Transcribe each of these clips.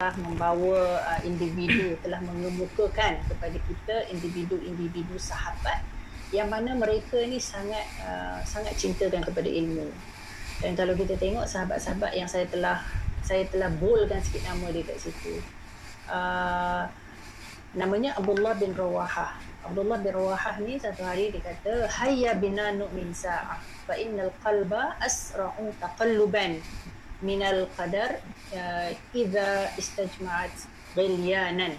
membawa uh, individu telah mengemukakan kepada kita individu-individu sahabat yang mana mereka ni sangat uh, sangat cintakan kepada ilmu. Dan kalau kita tengok sahabat-sahabat yang saya telah saya telah bolkan sikit nama dia kat situ. Uh, namanya Abdullah bin Rawahah. Abdullah bin Rawahah ni satu hari dia kata hayya bina nu'min sa'ah fa innal qalba asra'u taqalluban min al qadar uh, idza istajma'at ghilyanan.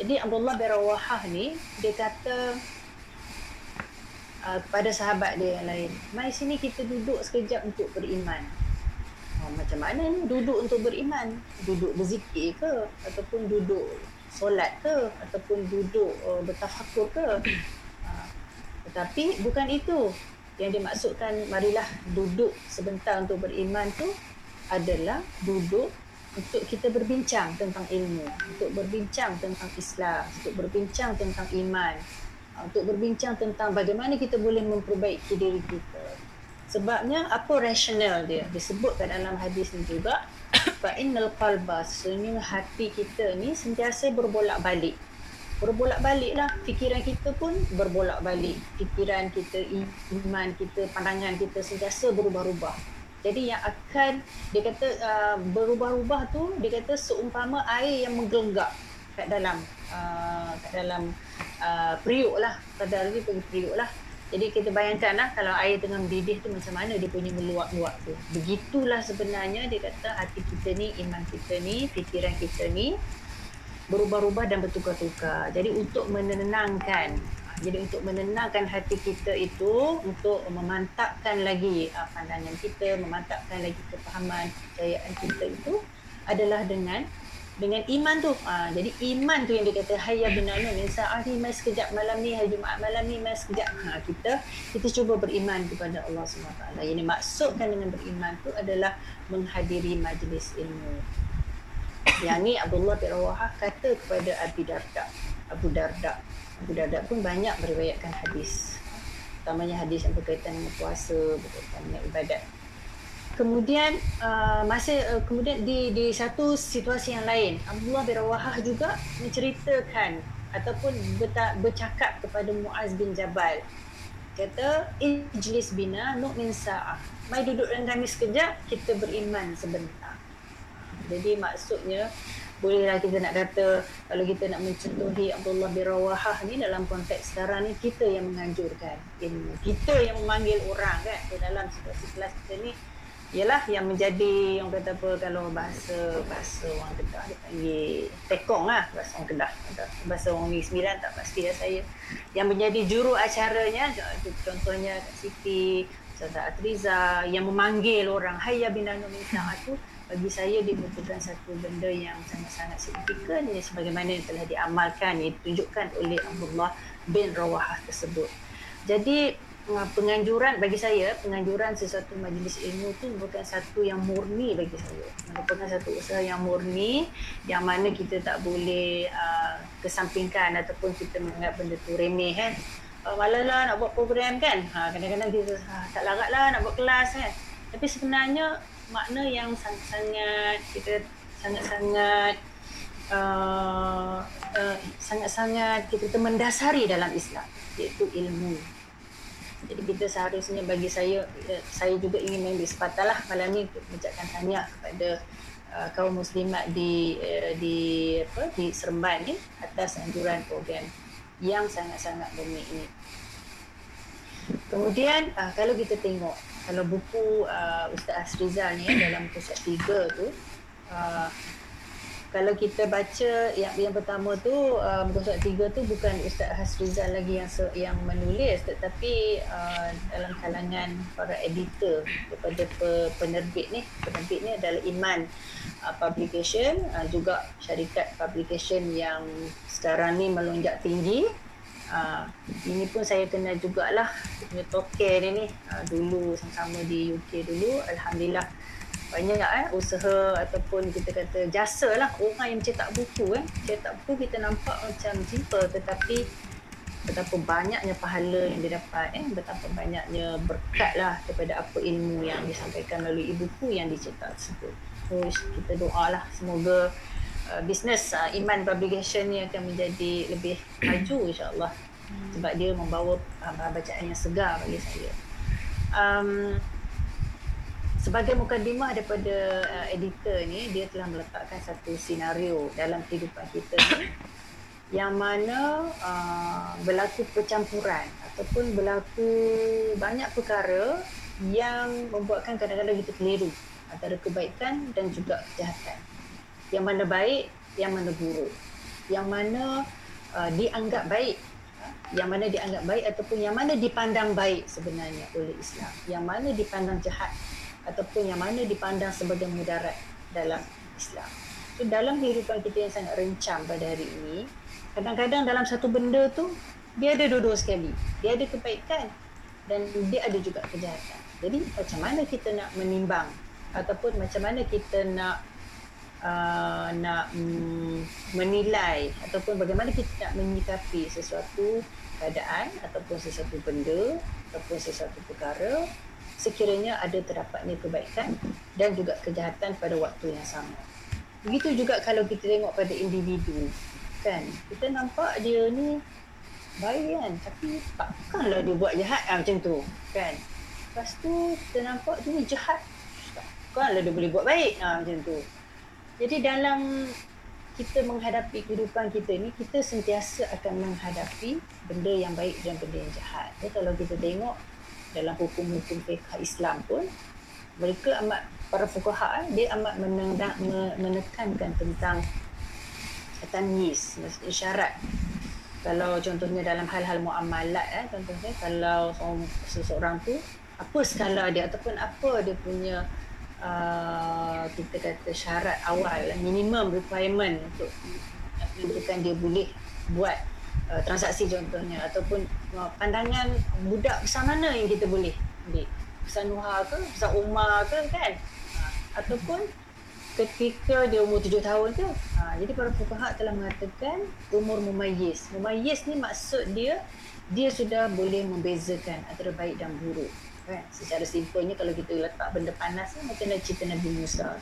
Jadi Abdullah bin Rawahah ni dia kata uh, kepada sahabat dia yang lain, "Mai sini kita duduk sekejap untuk beriman." Oh, macam mana ni duduk untuk beriman? Duduk berzikir ke ataupun duduk solat ke ataupun duduk uh, bertafakur ke? Uh, tetapi bukan itu yang dimaksudkan marilah duduk sebentar untuk beriman tu adalah duduk untuk kita berbincang tentang ilmu, untuk berbincang tentang Islam, untuk berbincang tentang iman, untuk berbincang tentang bagaimana kita boleh memperbaiki diri kita. Sebabnya apa rasional dia? Disebutkan dalam hadis ni juga fa innal qalba sesungguhnya hati kita ni sentiasa berbolak-balik. Berbolak-balik lah fikiran kita pun berbolak-balik. Fikiran kita, iman kita, pandangan kita sentiasa berubah-ubah. Jadi yang akan dia kata uh, berubah-ubah tu dia kata seumpama air yang menggelenggak kat dalam uh, kat dalam uh, periuk lah kadar lagi pergi periuk lah jadi kita bayangkan lah kalau air tengah mendidih tu macam mana dia punya meluap-luap tu. Begitulah sebenarnya dia kata hati kita ni, iman kita ni, fikiran kita ni berubah-ubah dan bertukar-tukar. Jadi untuk menenangkan, jadi untuk menenangkan hati kita itu, untuk memantapkan lagi uh, pandangan kita, memantapkan lagi kefahaman, kepercayaan kita itu adalah dengan dengan iman tu. Ha, jadi iman tu yang dia kata hayya binanu min sa'ah ni mai sekejap malam ni hari Jumaat malam ni mai sekejap. Ha, kita kita cuba beriman kepada Allah SWT. Yang dimaksudkan dengan beriman tu adalah menghadiri majlis ilmu. Yang ni Abdullah bin Rawahah kata kepada Abu Darda. Abu Darda. Abu Darda pun banyak meriwayatkan hadis. Utamanya hadis yang berkaitan dengan puasa, berkaitan dengan ibadat. Kemudian uh, masa uh, kemudian di di satu situasi yang lain Abdullah bin Rawahah juga menceritakan ataupun berta, bercakap kepada Muaz bin Jabal. Kata ijlis bina nu'min sa'ah. Mai duduk dengan kami sekejap kita beriman sebentar. Jadi maksudnya bolehlah kita nak kata kalau kita nak mencontohi Abdullah bin Rawahah ni dalam konteks sekarang ni kita yang menganjurkan. Ilmu kita yang memanggil orang kan dalam situasi kelas kita ni ialah yang menjadi yang kata apa kalau bahasa bahasa orang Kedah dia panggil tekong lah bahasa orang Kedah. Bahasa orang ni sembilan tak pasti lah saya. Yang menjadi juru acaranya contohnya Kak Siti Ustazah Atriza yang memanggil orang. Hayya bin Anu Minta itu bagi saya dia merupakan satu benda yang sangat-sangat signifikan. Ya, sebagaimana yang telah diamalkan yang ditunjukkan oleh Abdullah bin Rawahah tersebut. Jadi penganjuran bagi saya penganjuran sesuatu majlis ilmu tu bukan satu yang murni bagi saya. Merupakan satu usaha yang murni yang mana kita tak boleh uh, kesampingkan ataupun kita menganggap benda tu remeh kan uh, malah lah nak buat program kan? Ha, kadang-kadang kita uh, tak larat lah nak buat kelas kan? Tapi sebenarnya makna yang sangat-sangat kita sangat-sangat uh, uh, sangat-sangat kita mendasari dalam Islam iaitu ilmu. Jadi kita seharusnya bagi saya eh, saya juga ingin mengambil kesempatan lah malam ni untuk mengucapkan tanya kepada uh, kaum muslimat di uh, di apa di Seremban ni atas anjuran program yang sangat-sangat ini. Kemudian uh, kalau kita tengok kalau buku uh, Ustaz Asrizal ni dalam pusat tiga tu uh, kalau kita baca yang yang pertama tu uh, muka surat tu bukan Ustaz Hasrizal lagi yang yang menulis tetapi uh, dalam kalangan para editor kepada pe, penerbit ni. Penerbit ni adalah Iman uh, Publication uh, juga syarikat publication yang sekarang ni melonjak tinggi. Uh, ini pun saya kenal jugalah punya token ni ni uh, dulu sama-sama di UK dulu. Alhamdulillah banyak eh usaha ataupun kita kata jasa lah. Orang yang cetak buku eh. Cetak buku kita nampak macam simple tetapi betapa banyaknya pahala yang dia dapat eh. Betapa banyaknya berkat lah daripada apa ilmu yang disampaikan melalui buku yang dicetak tersebut. So kita doa lah semoga uh, bisnes uh, Iman Publication ni akan menjadi lebih maju insyaAllah. Sebab dia membawa uh, bacaan yang segar bagi saya. Um, sebagai mukadimah daripada uh, editor ni dia telah meletakkan satu senario dalam kehidupan kita ni yang mana uh, berlaku percampuran ataupun berlaku banyak perkara yang membuatkan kadang-kadang kita keliru antara kebaikan dan juga kejahatan. Yang mana baik, yang mana buruk. Yang mana uh, dianggap baik yang mana dianggap baik ataupun yang mana dipandang baik sebenarnya oleh Islam yang mana dipandang jahat ataupun yang mana dipandang sebagai mudarat dalam Islam. So dalam kehidupan kita yang sangat rencam pada hari ini kadang-kadang dalam satu benda tu dia ada dua-dua sekali. Dia ada kebaikan dan dia ada juga kejahatan. Jadi macam mana kita nak menimbang ataupun macam mana kita nak uh, nak mm, menilai ataupun bagaimana kita nak menyikapi sesuatu keadaan ataupun sesuatu benda ataupun sesuatu perkara sekiranya ada terdapatnya kebaikan dan juga kejahatan pada waktu yang sama. Begitu juga kalau kita tengok pada individu kan? Kita nampak dia ni baik kan? Tapi takkanlah dia buat jahat lah, macam tu kan? Lepas tu kita nampak dia ni jahat. Takkanlah dia boleh buat baik lah, macam tu. Jadi dalam kita menghadapi kehidupan kita ni kita sentiasa akan menghadapi benda yang baik dan benda yang jahat. Ya, kalau kita tengok dalam hukum-hukum fiqh Islam pun mereka amat para fuqaha dia amat menendang, menekankan tentang tamyiz, isyarat. Kalau contohnya dalam hal-hal muamalat eh contohnya kalau seseorang tu apa skala dia ataupun apa dia punya uh, kita kata syarat awal minimum requirement untuk menentukan dia boleh buat uh, transaksi contohnya ataupun uh, pandangan budak besar mana yang kita boleh ambil? Besar Nuha ke besar Umar ke kan? Uh, ataupun ketika dia umur tujuh tahun tu uh, jadi para fukaha telah mengatakan umur mumayyiz. Mumayyiz ni maksud dia dia sudah boleh membezakan antara baik dan buruk kan? Secara simpelnya kalau kita letak benda panas ni macam mana cerita Nabi Musa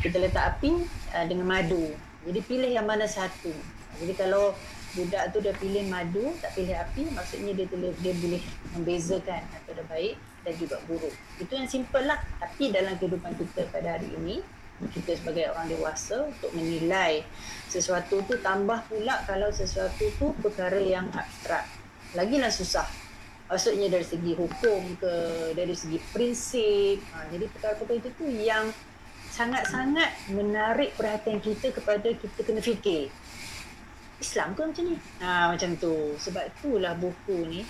kita letak api uh, dengan madu. Jadi pilih yang mana satu. Jadi kalau budak tu dia pilih madu tak pilih api maksudnya dia boleh dia boleh membezakan antara baik dan juga buruk. Itu yang simple lah tapi dalam kehidupan kita pada hari ini kita sebagai orang dewasa untuk menilai sesuatu tu tambah pula kalau sesuatu tu perkara yang abstrak. Lagilah susah. Maksudnya dari segi hukum ke dari segi prinsip ha, jadi perkara-perkara itu tu yang sangat-sangat menarik perhatian kita kepada kita kena fikir Islam ke macam ni? Ha, macam tu. Sebab itulah buku ni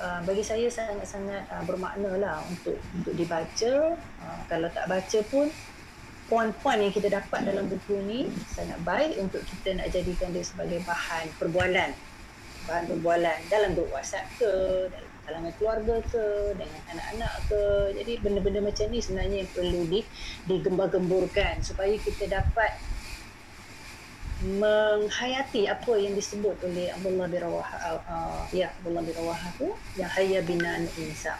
uh, bagi saya sangat-sangat uh, bermakna lah untuk untuk dibaca. Uh, kalau tak baca pun poin-poin yang kita dapat dalam buku ni sangat baik untuk kita nak jadikan dia sebagai bahan perbualan. Bahan perbualan dalam grup WhatsApp ke dalam kalangan keluarga ke dengan anak-anak ke. Jadi benda-benda macam ni sebenarnya yang perlu di digembar-gemburkan supaya kita dapat menghayati apa yang disebut oleh Abdullah bin Rawaha uh, ya Abdullah bin Rawaha tu yang hayya binan insa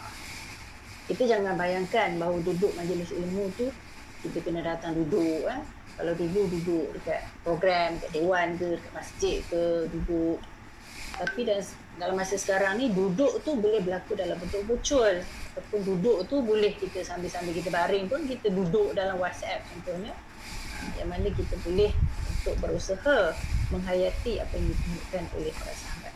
kita jangan bayangkan bahawa duduk majlis ilmu tu kita kena datang duduk eh. Kalau dulu duduk dekat program dekat dewan ke dekat masjid ke duduk. Tapi dalam masa sekarang ni duduk tu boleh berlaku dalam bentuk virtual ataupun duduk tu boleh kita sambil-sambil kita baring pun kita duduk dalam WhatsApp contohnya. Yang mana kita boleh untuk berusaha menghayati apa yang ditunjukkan oleh para sahabat.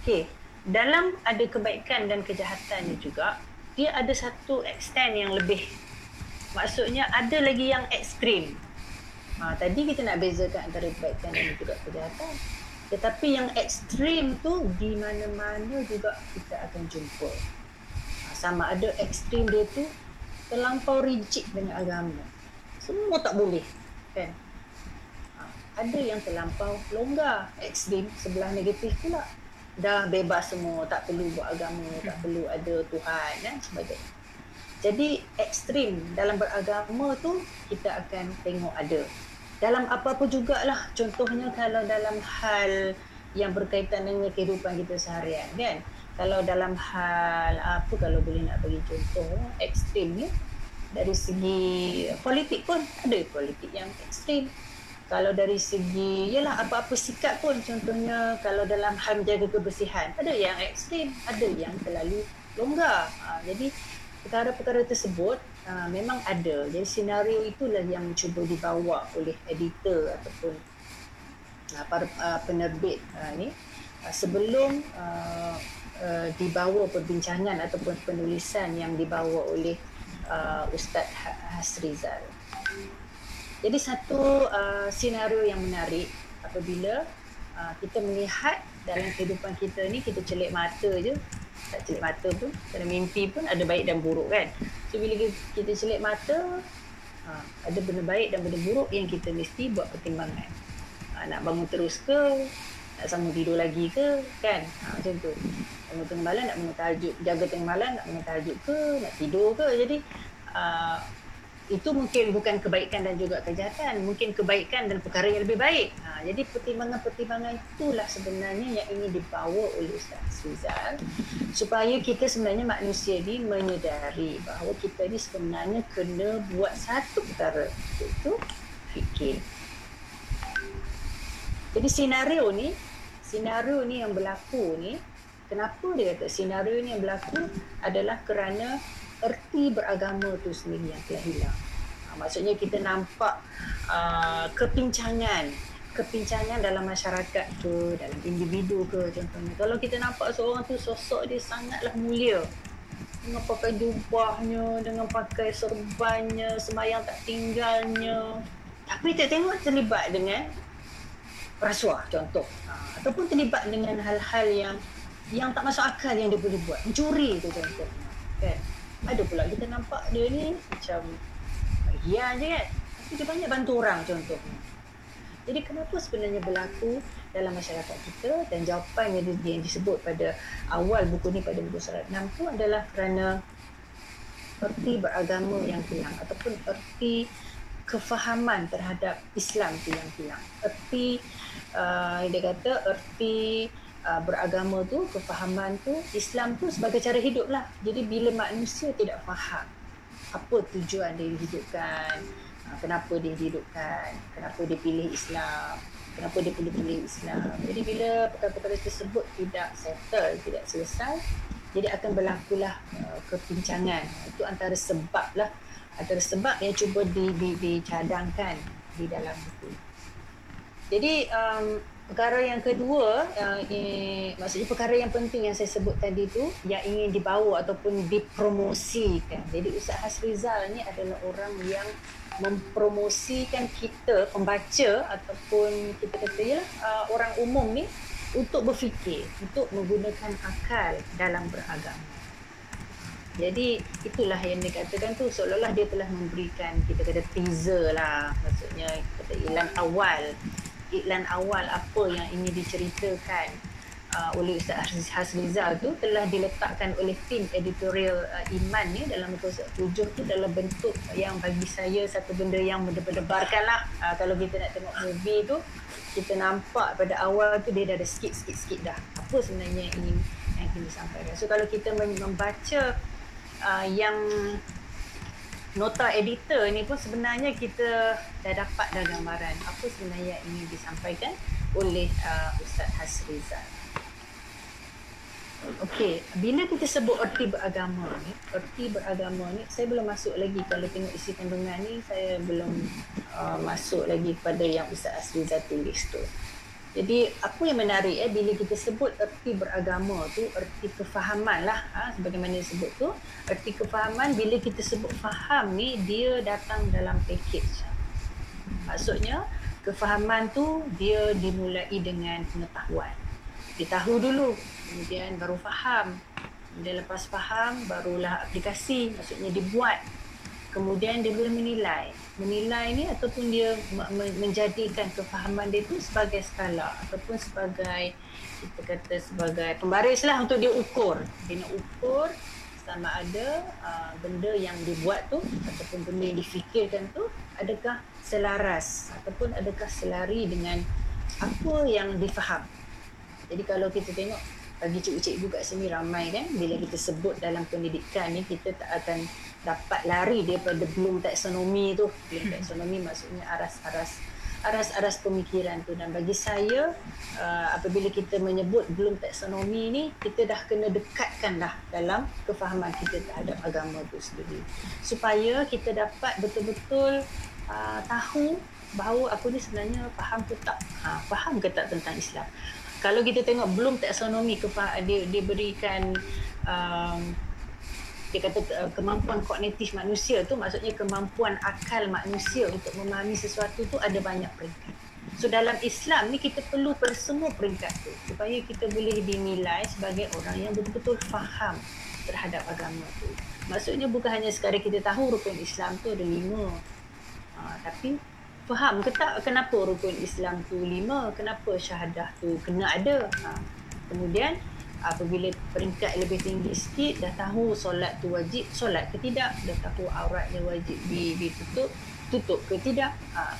Okey, dalam ada kebaikan dan kejahatan ni juga dia ada satu extent yang lebih maksudnya ada lagi yang ekstrim. Ha, tadi kita nak bezakan antara kebaikan dan juga kejahatan. Tetapi yang ekstrim tu di mana-mana juga kita akan jumpa. Ha, sama ada ekstrim dia tu terlampau rigid dengan agama. Semua tak boleh. Kan? Ada yang terlampau longgar. Ekstrim sebelah negatif pula. Dah bebas semua. Tak perlu buat agama. Tak perlu ada Tuhan. Dan sebagainya. Jadi ekstrim dalam beragama tu kita akan tengok ada dalam apa-apa jugalah contohnya kalau dalam hal yang berkaitan dengan kehidupan kita seharian kan kalau dalam hal apa kalau boleh nak bagi contoh ekstrim ni dari segi politik pun ada politik yang ekstrim kalau dari segi yalah apa-apa sikap pun contohnya kalau dalam hal menjaga kebersihan ada yang ekstrim ada yang terlalu longgar. Uh, jadi perkara-perkara tersebut uh, memang ada. Jadi senario itulah yang cuba dibawa oleh editor ataupun uh, para uh, penerbit uh, ni. Uh, sebelum uh, uh, dibawa perbincangan ataupun penulisan yang dibawa oleh uh, Ustaz ha-, Hasrizal. Jadi satu uh, senario yang menarik apabila uh, kita melihat dalam kehidupan kita ni kita celik mata je. Tak celik mata pun dalam mimpi pun ada baik dan buruk kan? So bila kita celik mata uh, ada benda baik dan benda buruk yang kita mesti buat pertimbangan. Uh, nak bangun terus ke nak sambung tidur lagi ke kan? Uh, macam tu. Bangun tengah malam nak bangun tahajud. Jaga tengah malam nak bangun tahajud ke nak tidur ke. Jadi uh, itu mungkin bukan kebaikan dan juga kejahatan mungkin kebaikan dan perkara yang lebih baik. Ha, jadi pertimbangan-pertimbangan itulah sebenarnya yang ingin dibawa oleh Ustaz Rizal supaya kita sebenarnya manusia ni menyedari bahawa kita ni sebenarnya kena buat satu perkara iaitu fikir. Jadi senario ni senario ni yang berlaku ni kenapa dia kata senario ni yang berlaku adalah kerana erti beragama tu sendiri yang telah hilang. Ha, maksudnya kita nampak uh, kepincangan kepincangan dalam masyarakat tu, dalam individu ke contohnya. Kalau kita nampak seorang tu sosok dia sangatlah mulia. Dengan pakai jubahnya, dengan pakai serbannya, semayang tak tinggalnya. Tapi kita tengok terlibat dengan rasuah contoh. Ha, ataupun terlibat dengan hal-hal yang yang tak masuk akal yang dia boleh buat. Mencuri tu contoh. Kan? Ada pula kita nampak dia ni macam hian je kan tapi dia banyak bantu orang contohnya jadi kenapa sebenarnya berlaku dalam masyarakat kita dan jawapannya yang disebut pada awal buku ni pada buku surat 6 tu adalah kerana erti beragama yang hilang ataupun erti kefahaman terhadap Islam tu yang hilang. Erti uh, dia kata erti uh, beragama tu, kefahaman tu, Islam tu sebagai cara hidup lah. Jadi bila manusia tidak faham apa tujuan dia dihidupkan, uh, kenapa dia dihidupkan, kenapa dia pilih Islam, kenapa dia perlu pilih Islam. Jadi bila perkara-perkara tersebut tidak settle, tidak selesai, jadi akan berlakulah uh, kepincangan. Itu antara sebab lah, antara sebab yang cuba di, di, dicadangkan di dalam buku. Jadi um, perkara yang kedua yang eh, maksudnya perkara yang penting yang saya sebut tadi tu yang ingin dibawa ataupun dipromosikan. Jadi Ustaz Hasrizal ni adalah orang yang mempromosikan kita pembaca ataupun kita kata ya uh, orang umum ni untuk berfikir untuk menggunakan akal dalam beragama. Jadi itulah yang dikatakan tu seolah-olah dia telah memberikan kita kata teaser lah. Maksudnya kata ilan awal iklan awal apa yang ingin diceritakan uh, oleh Ustaz Hasrizal tu telah diletakkan oleh tim editorial uh, Iman ni dalam tujuh tu dalam bentuk yang bagi saya satu benda yang mendebar-debarkan lah uh, kalau kita nak tengok movie tu kita nampak pada awal tu dia dah ada sikit-sikit dah apa sebenarnya yang ingin yang ingin disampaikan. So kalau kita membaca uh, yang nota editor ni pun sebenarnya kita dah dapat dah gambaran apa sebenarnya yang ingin disampaikan oleh uh, Ustaz Hasrizal. Okey, bila kita sebut erti beragama ni, erti beragama ni saya belum masuk lagi kalau tengok isi kandungan ni saya belum uh, masuk lagi kepada yang Ustaz Hasrizal tulis tu. Jadi apa yang menarik eh bila kita sebut erti beragama tu erti kefahaman lah ha, sebagaimana disebut tu erti kefahaman bila kita sebut faham ni dia datang dalam package. Maksudnya kefahaman tu dia dimulai dengan pengetahuan. Ditahu dulu kemudian baru faham. Kemudian lepas faham barulah aplikasi maksudnya dibuat. Kemudian dia boleh menilai. Menilai ni ataupun dia menjadikan kefahaman dia tu sebagai skala ataupun sebagai kita kata sebagai pembaris lah untuk dia ukur. Dia nak ukur sama ada uh, benda yang dibuat tu ataupun benda yang difikirkan tu adakah selaras ataupun adakah selari dengan apa yang difaham jadi kalau kita tengok bagi cikgu-cikgu kat sini ramai kan bila kita sebut dalam pendidikan ni kita tak akan dapat lari daripada belum taksonomi tu. Belum taksonomi maksudnya aras-aras aras-aras pemikiran tu. Dan bagi saya uh, apabila kita menyebut belum taksonomi ni kita dah kena dekatkan dah dalam kefahaman kita terhadap agama tu sendiri. Supaya kita dapat betul-betul uh, tahu bahawa aku ni sebenarnya faham ke tak. Ha, faham ke tak tentang Islam. Kalau kita tengok belum taksonomi dia, dia berikan um, dia kata uh, kemampuan kognitif manusia tu maksudnya kemampuan akal manusia untuk memahami sesuatu tu ada banyak peringkat. So dalam Islam ni kita perlu semua peringkat tu supaya kita boleh dinilai sebagai orang yang betul-betul faham terhadap agama tu. Maksudnya bukan hanya sekadar kita tahu rukun Islam tu ada lima. Ha, tapi faham ke tak kenapa rukun Islam tu lima? Kenapa syahadah tu kena ada? Ha, kemudian apabila peringkat lebih tinggi sikit dah tahu solat tu wajib solat ke tidak dah tahu aurat yang wajib ditutup tutup ke tidak ha.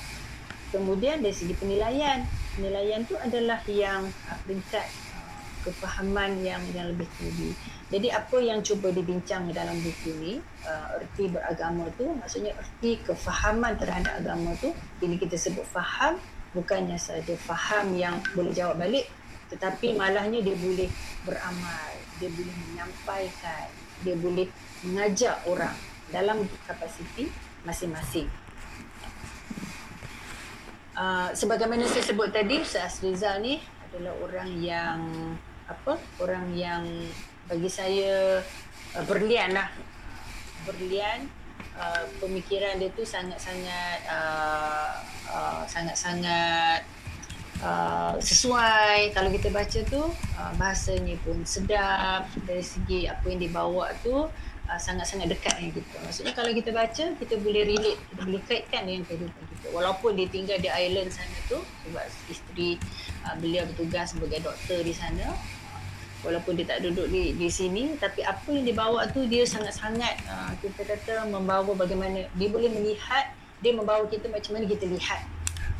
kemudian dari segi penilaian penilaian tu adalah yang uh, peringkat uh, kefahaman yang yang lebih tinggi jadi apa yang cuba dibincang dalam buku ni uh, erti beragama tu maksudnya erti kefahaman terhadap agama tu ini kita sebut faham bukannya saja faham yang boleh jawab balik tetapi malahnya dia boleh beramal dia boleh menyampaikan dia boleh mengajak orang dalam kapasiti masing-masing. Uh, sebagaimana saya sebut tadi Ustaz Rizal ni adalah orang yang apa orang yang bagi saya uh, berlian lah. Berlian uh, pemikiran dia tu sangat-sangat uh, uh, sangat-sangat Uh, sesuai kalau kita baca tu uh, bahasanya pun sedap dari segi apa yang dibawa tu uh, sangat-sangat dekat dengan kita. Maksudnya kalau kita baca kita boleh relate, kita boleh kaitkan dengan kehidupan kita. Walaupun dia tinggal di island sana tu sebab isteri uh, beliau bertugas sebagai doktor di sana. Walaupun dia tak duduk di di sini tapi apa yang dibawa tu dia sangat-sangat uh, kita kata membawa bagaimana dia boleh melihat dia membawa kita macam mana kita lihat.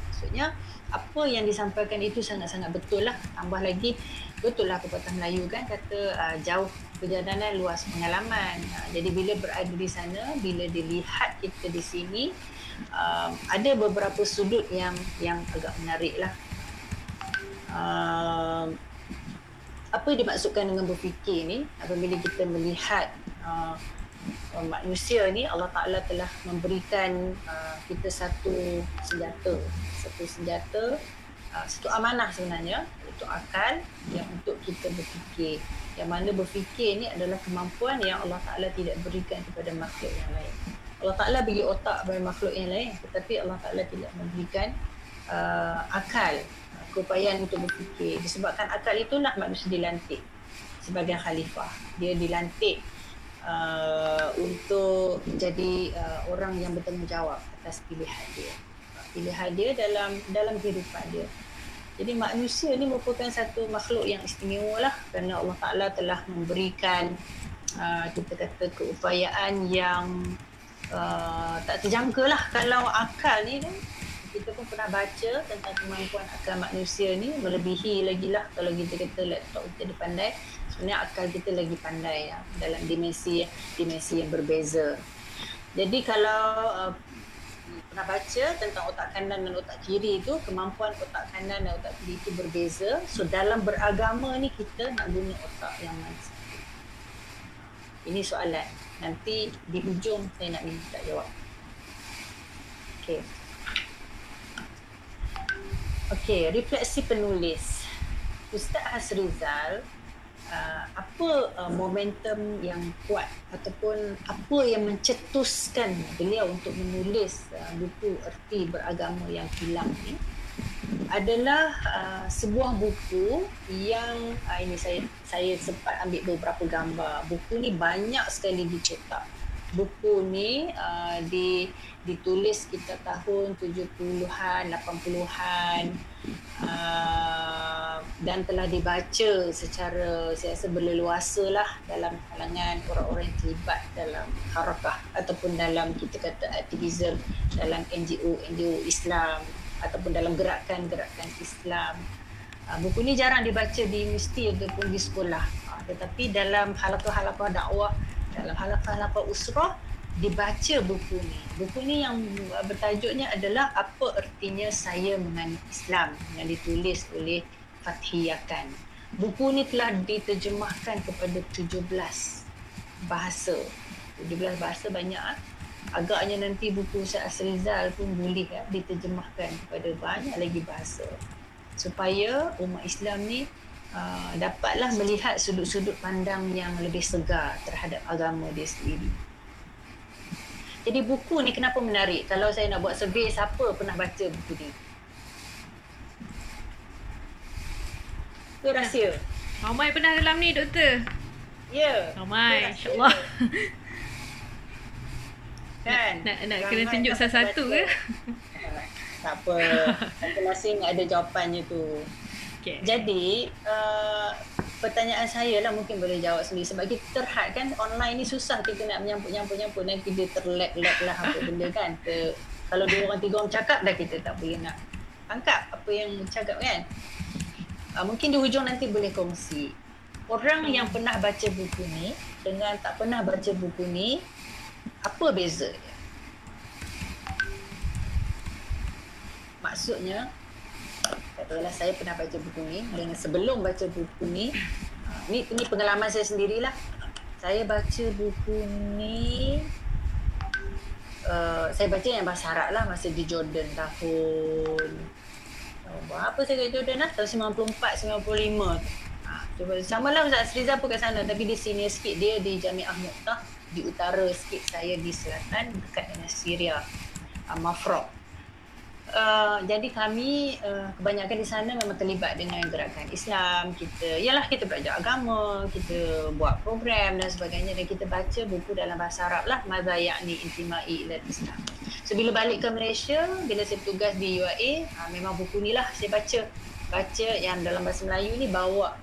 Maksudnya apa yang disampaikan itu sangat-sangat betul lah. Tambah lagi betul lah pepatah Melayu kan kata uh, jauh perjalanan luas pengalaman. Uh, jadi bila berada di sana, bila dilihat kita di sini, uh, ada beberapa sudut yang yang agak menarik lah. Uh, apa yang dimaksudkan dengan berfikir ni apabila kita melihat uh, manusia ni Allah Ta'ala telah memberikan uh, kita satu senjata. Satu senjata uh, satu amanah sebenarnya untuk akal yang untuk kita berfikir. Yang mana berfikir ni adalah kemampuan yang Allah Ta'ala tidak berikan kepada makhluk yang lain. Allah Ta'ala bagi otak kepada makhluk yang lain tetapi Allah Ta'ala tidak memberikan uh, akal keupayaan untuk berfikir. Disebabkan akal itulah manusia dilantik sebagai khalifah. Dia dilantik uh, untuk jadi uh, orang yang bertanggungjawab atas pilihan dia. Pilihan dia dalam dalam kehidupan dia. Jadi manusia ni merupakan satu makhluk yang istimewa lah kerana Allah Ta'ala telah memberikan uh, kita kata keupayaan yang uh, tak terjangka lah. Kalau akal ni kan kita pun pernah baca tentang kemampuan akal manusia ni melebihi lagi lah kalau kita kata laptop kita dia pandai sebenarnya akal kita lagi pandai ya, dalam dimensi dimensi yang berbeza. Jadi kalau uh, pernah baca tentang otak kanan dan otak kiri itu kemampuan otak kanan dan otak kiri itu berbeza. So dalam beragama ni kita nak guna otak yang mana? Ini soalan. Nanti di hujung saya nak minta jawab. Okey. Okey, refleksi penulis. Ustaz Hasrizal uh, apa uh, momentum yang kuat ataupun apa yang mencetuskan beliau untuk menulis uh, buku erti beragama yang hilang ni adalah uh, sebuah buku yang uh, ini saya saya sempat ambil beberapa gambar. Buku ni banyak sekali dicetak buku ni uh, di ditulis kita tahun 70-an 80-an uh, dan telah dibaca secara saya rasa berleluasa lah dalam kalangan orang-orang yang terlibat dalam harakah ataupun dalam kita kata aktivism dalam NGO NGO Islam ataupun dalam gerakan-gerakan Islam. Uh, buku ni jarang dibaca di universiti ataupun di sekolah. Uh, tetapi dalam halaqah-halaqah dakwah dalam halaqah-halaqah usrah dibaca buku ni. Buku ni yang bertajuknya adalah apa ertinya saya menganut Islam yang ditulis oleh Fathiyakan. Buku ni telah diterjemahkan kepada 17 bahasa. 17 bahasa banyak ah. Agaknya nanti buku Ustaz Asrizal pun boleh ya, diterjemahkan kepada banyak lagi bahasa. Supaya umat Islam ni uh, dapatlah melihat sudut-sudut pandang yang lebih segar terhadap agama dia sendiri. Jadi buku ni kenapa menarik? Kalau saya nak buat survey, siapa pernah baca buku ni? Itu rahsia. Ramai pernah dalam ni, doktor. Ya. Yeah. Ramai, insyaAllah. Kan? Nak, nak, nak kena tunjuk salah satu ke? tak apa. Masih ada jawapannya tu. Okay. Jadi, uh, pertanyaan saya lah mungkin boleh jawab sendiri. Sebab kita terhad kan online ni susah kita nak menyampuk-nyampuk-nyampuk. Nanti dia terlag-lag lah apa benda kan. Ke, kalau dua orang tiga orang cakap dah kita tak boleh nak tangkap apa yang cakap kan. Uh, mungkin di hujung nanti boleh kongsi. Orang yang pernah baca buku ni dengan tak pernah baca buku ni apa beza dia maksudnya katakanlah saya pernah baca buku ni dan sebelum baca buku ni ni ni pengalaman saya sendirilah. Saya baca buku ni uh, saya baca yang bahasa Arab lah masa di Jordan tahun uh, berapa saya kat Jordan lah? Tahun 94 95 ha, cuba sama lah Ustaz Sriza pun kat sana tapi dia senior sikit. Dia di Jamiah Muqtah di utara sikit saya di selatan dekat dengan Syria. Uh, Mafraq Uh, jadi kami uh, kebanyakan di sana memang terlibat dengan gerakan Islam. Kita yalah kita belajar agama, kita buat program dan sebagainya dan kita baca buku dalam bahasa Arab lah Madza ya'ni intimai ila Islam. So bila balik ke Malaysia, bila saya bertugas di UAE, uh, memang buku ni lah saya baca. Baca yang dalam bahasa Melayu ni bawa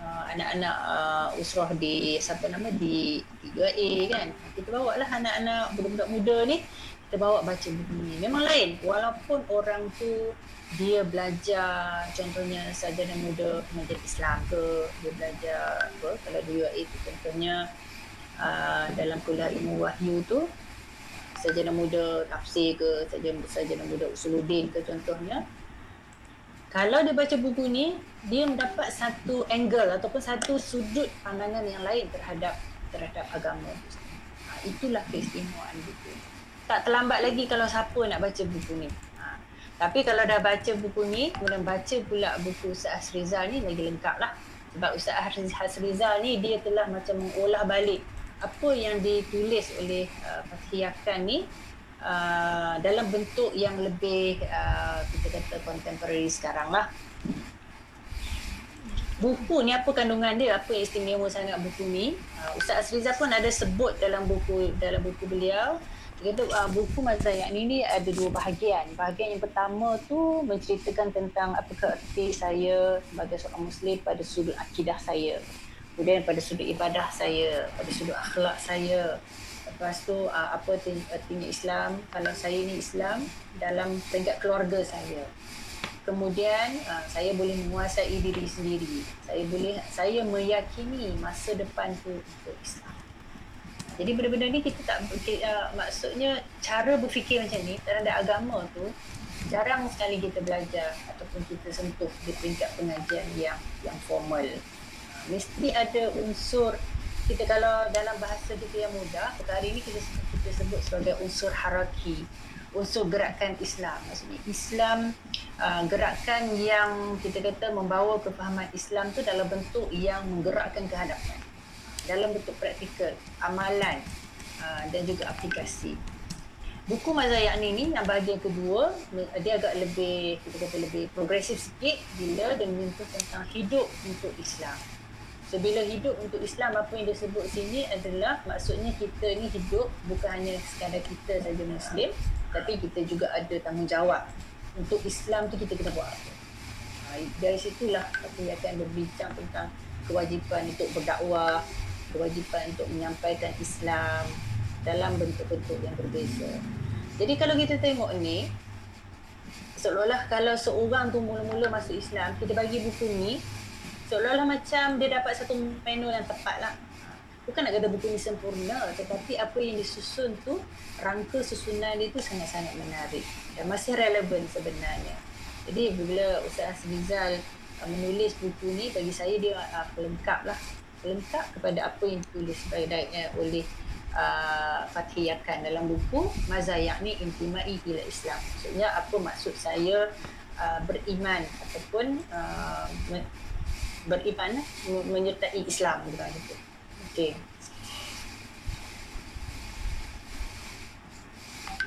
uh, anak-anak uh, usrah di siapa nama di, di UAE kan. Kita bawa lah anak-anak budak-budak muda ni kita bawa baca buku ni. Memang lain. Walaupun orang tu dia belajar contohnya sarjana muda pengajian Islam ke dia belajar apa kalau di UAE tu contohnya uh, dalam kuliah ilmu wahyu tu sarjana muda tafsir ke sarjana, sarjana muda usuluddin ke contohnya kalau dia baca buku ni dia mendapat satu angle ataupun satu sudut pandangan yang lain terhadap terhadap agama. Ha, itulah keistimewaan buku. ni tak terlambat lagi kalau siapa nak baca buku ni. Ha. Tapi kalau dah baca buku ni, kemudian baca pula buku Ustaz Rizal ni lagi lengkap lah. Sebab Ustaz Rizal ni dia telah macam mengolah balik apa yang ditulis oleh uh, Fathiyakan ni uh, dalam bentuk yang lebih uh, kita kata contemporary sekarang lah. Buku ni apa kandungan dia, apa istimewa sangat buku ni. Uh, Ustaz Rizal pun ada sebut dalam buku dalam buku beliau kata uh, buku Mazayat ni ni ada dua bahagian. Bahagian yang pertama tu menceritakan tentang apa keerti saya sebagai seorang muslim pada sudut akidah saya. Kemudian pada sudut ibadah saya, pada sudut akhlak saya. Lepas tu uh, apa artinya Islam kalau saya ni Islam dalam peringkat keluarga saya. Kemudian uh, saya boleh menguasai diri sendiri. Saya boleh saya meyakini masa depan tu untuk Islam. Jadi benda-benda ni kita tak uh, maksudnya cara berfikir macam ni terhadap agama tu jarang sekali kita belajar ataupun kita sentuh di peringkat pengajian yang yang formal. Uh, mesti ada unsur kita kalau dalam bahasa kita yang mudah, hari ini kita kita sebut sebagai unsur haraki, unsur gerakan Islam. Maksudnya Islam uh, gerakan yang kita kata membawa kefahaman Islam tu dalam bentuk yang menggerakkan kehadapan dalam bentuk praktikal, amalan uh, dan juga aplikasi. Buku Mazayat ni ni yang bahagian kedua, dia agak lebih, kita kata lebih progresif sikit bila dia menyentuh tentang hidup untuk Islam. So bila hidup untuk Islam, apa yang disebut sini adalah maksudnya kita ni hidup bukan hanya sekadar kita saja Muslim, tapi kita juga ada tanggungjawab untuk Islam tu kita kena buat apa. Ha, dari situlah aku akan berbincang tentang kewajipan untuk berdakwah, kewajipan untuk menyampaikan Islam dalam bentuk-bentuk yang berbeza. Jadi kalau kita tengok ni, seolah-olah kalau seorang tu mula-mula masuk Islam, kita bagi buku ni, seolah-olah macam dia dapat satu manual yang tepat lah. bukan nak kata buku ni sempurna tetapi apa yang disusun tu rangka susunan dia tu sangat-sangat menarik dan masih relevan sebenarnya jadi bila Ustaz Azrizal uh, menulis buku ni bagi saya dia uh, pelengkap lah pelengkap kepada apa yang ditulis baik-baiknya oleh uh, Fatih Yakan dalam buku Maza yakni intimai ila Islam maksudnya apa maksud saya uh, beriman ataupun uh, beriman menyertai Islam gitu. Okey.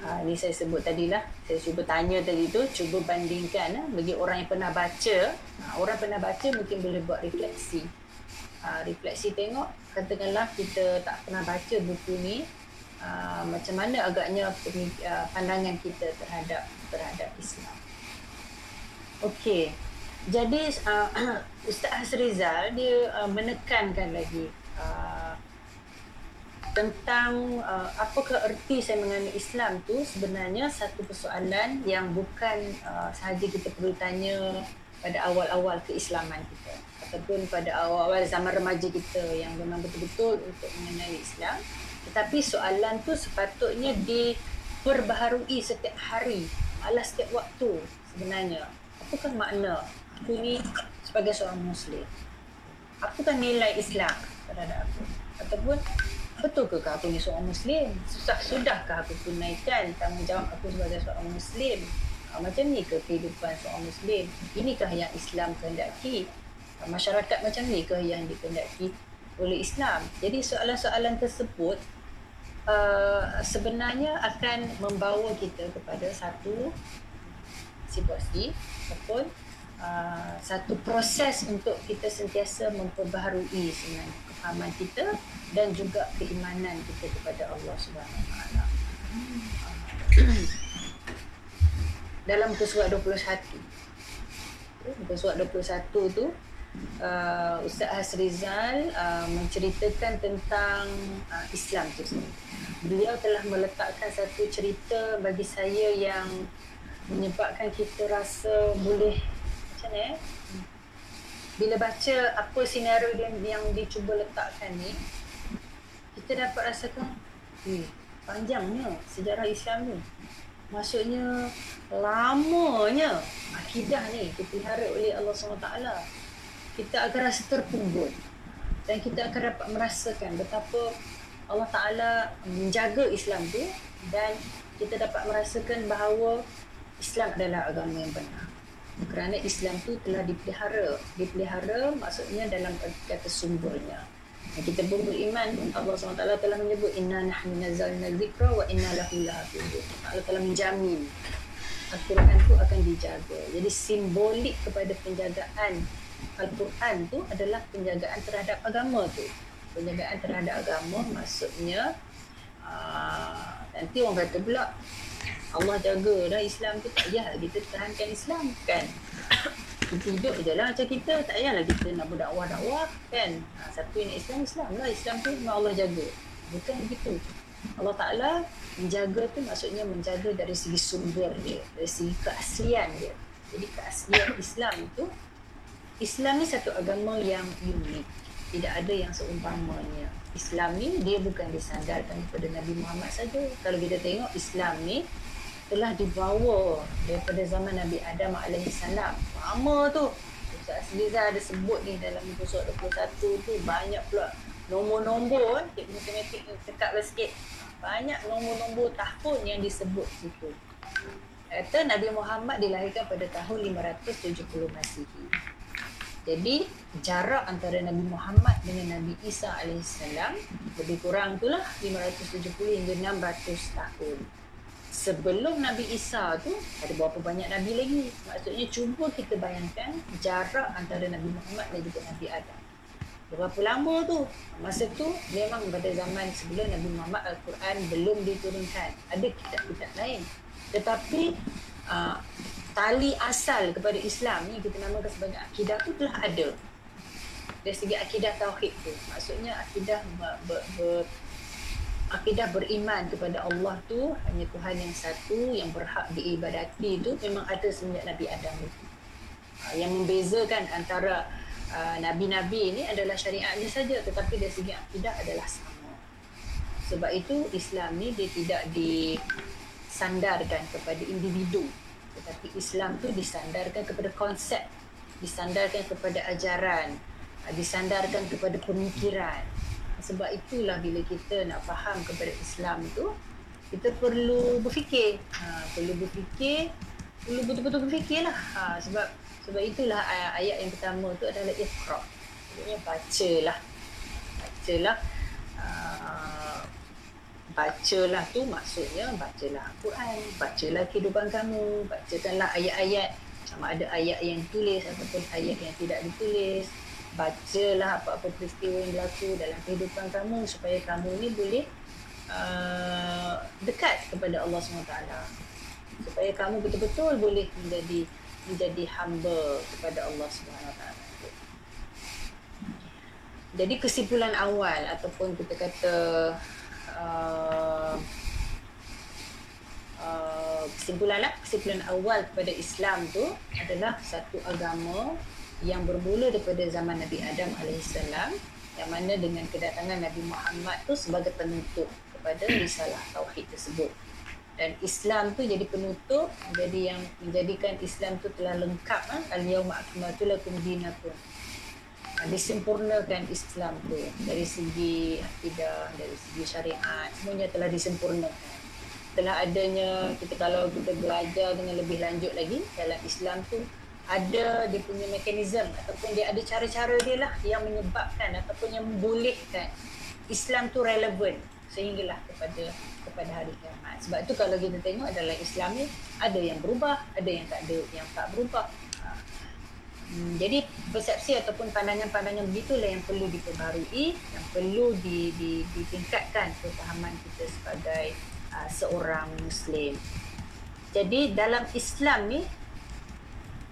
Ha, ini saya sebut tadi lah. Saya cuba tanya tadi tu, cuba bandingkan ha, bagi orang yang pernah baca. Ha, orang pernah baca mungkin boleh buat refleksi. Ha, refleksi tengok, katakanlah kita tak pernah baca buku ni. Ha, macam mana agaknya uh, pandangan kita terhadap terhadap Islam. Okey. Jadi uh, Ustaz Hasrizal dia uh, menekankan lagi uh, tentang uh, apakah erti saya mengenai Islam tu sebenarnya satu persoalan yang bukan uh, sahaja kita perlu tanya pada awal-awal keislaman kita. Ataupun pada awal-awal zaman remaja kita yang memang betul-betul untuk mengenai Islam. Tetapi soalan tu sepatutnya diperbaharui setiap hari. Malah setiap waktu sebenarnya. Apakah makna aku ni sebagai seorang muslim? Apakah nilai Islam terhadap aku? Ataupun betul ke aku ni seorang muslim? Susah sudahkah aku tunaikan tanggungjawab aku sebagai seorang muslim macam ni ke kehidupan seorang muslim? Inikah yang Islam kehendaki? Ha, masyarakat macam ni ke yang dikehendaki oleh Islam? Jadi soalan-soalan tersebut uh, sebenarnya akan membawa kita kepada satu situasi ataupun uh, satu proses untuk kita sentiasa memperbaharui sebenarnya kefahaman kita dan juga keimanan kita kepada Allah Subhanahu Wa Dalam muka surat 21. Muka surat 21 tu uh, Ustaz Hasrizal uh, menceritakan tentang uh, Islam tu sendiri. Beliau telah meletakkan satu cerita bagi saya yang menyebabkan kita rasa boleh macam ni eh? bila baca apa senario yang, yang dicuba letakkan ni kita dapat rasakan eh, panjangnya sejarah Islam ni maksudnya lamanya akidah ni dipelihara oleh Allah SWT. Kita akan rasa terpungut dan kita akan dapat merasakan betapa Allah Ta'ala menjaga Islam tu dan kita dapat merasakan bahawa Islam adalah agama yang benar. Kerana Islam tu telah dipelihara. Dipelihara maksudnya dalam kata sumbernya kita pun beriman. Allah SWT telah menyebut inna nahnu nazzalna dzikra wa inna lahu lahafizun. Allah telah menjamin Al-Quran tu akan dijaga. Jadi simbolik kepada penjagaan Al-Quran tu adalah penjagaan terhadap agama tu. Penjagaan terhadap agama maksudnya aa, ah, nanti orang kata pula Allah jaga dah Islam tu tak payah kita tahankan Islam. Kan hidup je lah. Macam kita tak payahlah kita nak berdakwah-dakwah kan? Ha, siapa yang nak Islam Islam lah. Islam tu memang Allah jaga. Bukan begitu. Allah Ta'ala menjaga tu maksudnya menjaga dari segi sumber dia dari segi keaslian dia. Jadi keaslian Islam itu Islam ni satu agama yang unik. Tidak ada yang seumpamanya. Islam ni dia bukan disandarkan kepada Nabi Muhammad saja. Kalau kita tengok Islam ni telah dibawa daripada zaman Nabi Adam AS. Lama tu. Ustaz Asliza ada sebut ni dalam surat 21 tu banyak pula nombor-nombor. Cik matematik ni cekap lah sikit. Banyak nombor-nombor tahun yang disebut situ. Kata Nabi Muhammad dilahirkan pada tahun 570 Masihi. Jadi jarak antara Nabi Muhammad dengan Nabi Isa AS lebih kurang itulah 570 hingga 600 tahun sebelum Nabi Isa tu ada berapa banyak Nabi lagi? Maksudnya cuba kita bayangkan jarak antara Nabi Muhammad dan juga Nabi Adam. Berapa lama tu? Masa tu memang pada zaman sebelum Nabi Muhammad Al-Quran belum diturunkan. Ada kitab-kitab lain. Tetapi uh, tali asal kepada Islam ni kita namakan sebagai akidah tu telah ada. Dari segi akidah tauhid tu. Maksudnya akidah ber, ber, ber, akidah beriman kepada Allah tu hanya Tuhan yang satu yang berhak diibadati itu memang ada semenjak Nabi Adam itu. Ha, yang membezakan antara uh, nabi-nabi ini adalah syariatnya saja tetapi dari segi akidah adalah sama. Sebab itu Islam ni dia tidak disandarkan kepada individu tetapi Islam tu disandarkan kepada konsep, disandarkan kepada ajaran, uh, disandarkan kepada pemikiran. Sebab itulah bila kita nak faham kepada Islam tu kita perlu berfikir. Ha, perlu berfikir, perlu betul-betul berfikirlah. Ha, sebab sebab itulah ayat yang pertama tu adalah iqra. Maksudnya bacalah. Bacalah. Uh, bacalah tu maksudnya bacalah Al-Quran, bacalah kehidupan kamu, bacakanlah ayat-ayat sama ada ayat yang tulis ataupun ayat yang tidak ditulis. Bacalah apa-apa peristiwa yang berlaku dalam kehidupan kamu supaya kamu ni boleh uh, dekat kepada Allah SWT. Supaya kamu betul-betul boleh menjadi menjadi hamba kepada Allah Taala. Jadi kesimpulan awal ataupun kita kata uh, uh, kesimpulan lah kesimpulan awal kepada Islam tu adalah satu agama yang bermula daripada zaman Nabi Adam alaihissalam yang mana dengan kedatangan Nabi Muhammad tu sebagai penutup kepada risalah tauhid tersebut dan Islam tu jadi penutup jadi yang menjadikan Islam tu telah lengkap ha? al-yauma akmaltu lakum dinakum ha, disempurnakan Islam tu dari segi akidah dari segi syariat semuanya telah disempurnakan telah adanya kita kalau kita belajar dengan lebih lanjut lagi dalam Islam tu ada dia punya mekanisme ataupun dia ada cara-cara dia lah yang menyebabkan ataupun yang membolehkan Islam tu relevan sehinggalah kepada kepada hari kiamat. Sebab tu kalau kita tengok adalah Islam ni ada yang berubah, ada yang tak ada yang tak berubah. Ha. Hmm, jadi persepsi ataupun pandangan-pandangan begitulah yang perlu diperbarui, yang perlu di, di, ditingkatkan kefahaman kita sebagai uh, seorang Muslim. Jadi dalam Islam ni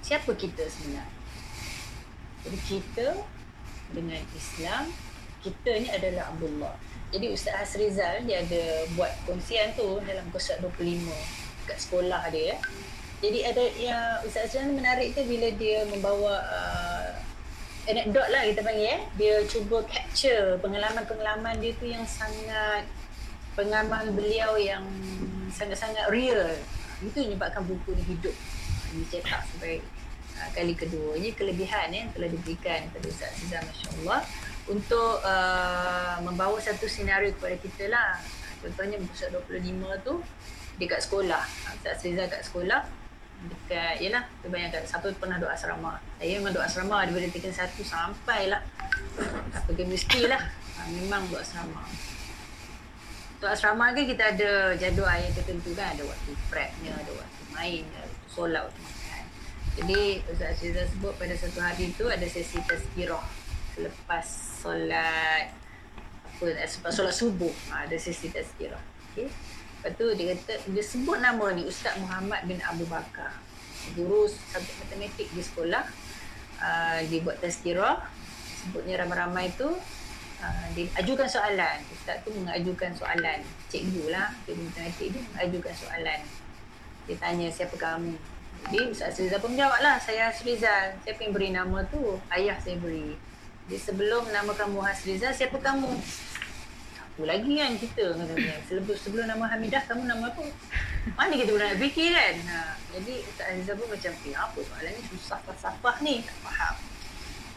siapa kita sebenarnya? Jadi kita dengan Islam kita ni adalah Abdullah. Jadi Ustaz Hasrizal dia ada buat kongsian tu dalam kursus 25 kat sekolah dia. Jadi ada yang Ustaz Hasrizal menarik tu bila dia membawa uh, anekdot lah kita panggil ya. Dia cuba capture pengalaman-pengalaman dia tu yang sangat pengalaman beliau yang sangat-sangat real. Itu menyebabkan buku ni hidup. Ini cetak sampai uh, kali kedua. Ini kelebihan ya, yang telah diberikan kepada Ustaz Hasrizal Masya-Allah untuk uh, membawa satu senario kepada kita lah. Contohnya buku 25 tu dekat sekolah. Ustaz Rizal kat sekolah dekat yalah kita bayangkan siapa pernah doa asrama. Saya memang doa asrama daripada tingkat satu sampai lah apa ke mestilah ha, memang doa asrama. Doa asrama kan kita ada jadual yang tertentu kan ada waktu prepnya, ada waktu main, ada waktu solat, waktu makan. Jadi Ustaz Rizal sebut pada satu hari tu ada sesi tazkirah. Selepas solat apa sebab solat subuh ha, ada sesi tazkirah. Okey. Lepas tu dia kata dia sebut nama ni Ustaz Muhammad bin Abu Bakar. Guru subjek matematik di sekolah. Uh, dia buat tazkirah. Sebutnya ramai-ramai tu uh, dia ajukan soalan. Ustaz tu mengajukan soalan. Cikgu lah cikgu matematik dia mengajukan soalan dia tanya siapa kamu jadi Ustaz Rizal pun jawab lah saya Rizal siapa yang beri nama tu ayah saya beri jadi sebelum nama kamu Hasriza, siapa kamu? Aku lagi kan kita. Sebelum, sebelum nama Hamidah, kamu nama apa? Mana kita boleh nak fikir kan? Ha, jadi Ustaz Hasriza pun macam, eh apa soalan ni susah falsafah ni? Tak faham.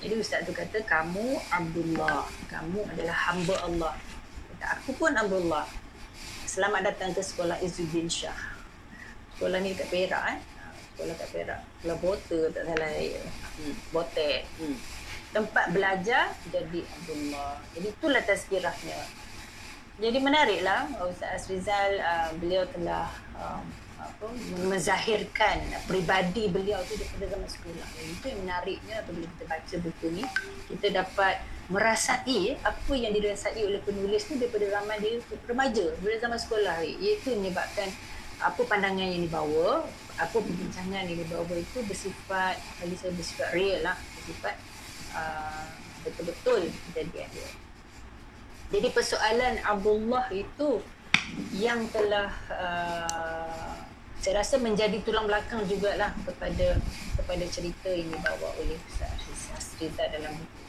Jadi Ustaz tu kata, kamu Abdullah. Kamu adalah hamba Allah. Kata, aku pun Abdullah. Selamat datang ke sekolah Izzuddin Shah. Sekolah ni dekat Perak eh. Sekolah kat Perak. Sekolah Bota tak salah saya. Hmm. Botek. Hmm tempat belajar jadi Abdullah. Jadi itulah tazkirahnya. Jadi menariklah Ustaz Asrizal uh, beliau telah um, apa menzahirkan pribadi beliau tu daripada zaman sekolah. Itu yang menariknya apabila kita baca buku ni kita dapat merasai apa yang dirasai oleh penulis tu daripada zaman dia remaja daripada zaman sekolah iaitu menyebabkan apa pandangan yang dibawa apa perbincangan yang dibawa itu bersifat bagi saya bersifat real lah bersifat Ah, betul-betul kejadian dia. Jadi persoalan Abdullah itu yang telah uh, saya rasa menjadi tulang belakang jugalah kepada kepada cerita yang dibawa oleh Ustaz Sasrita dalam buku.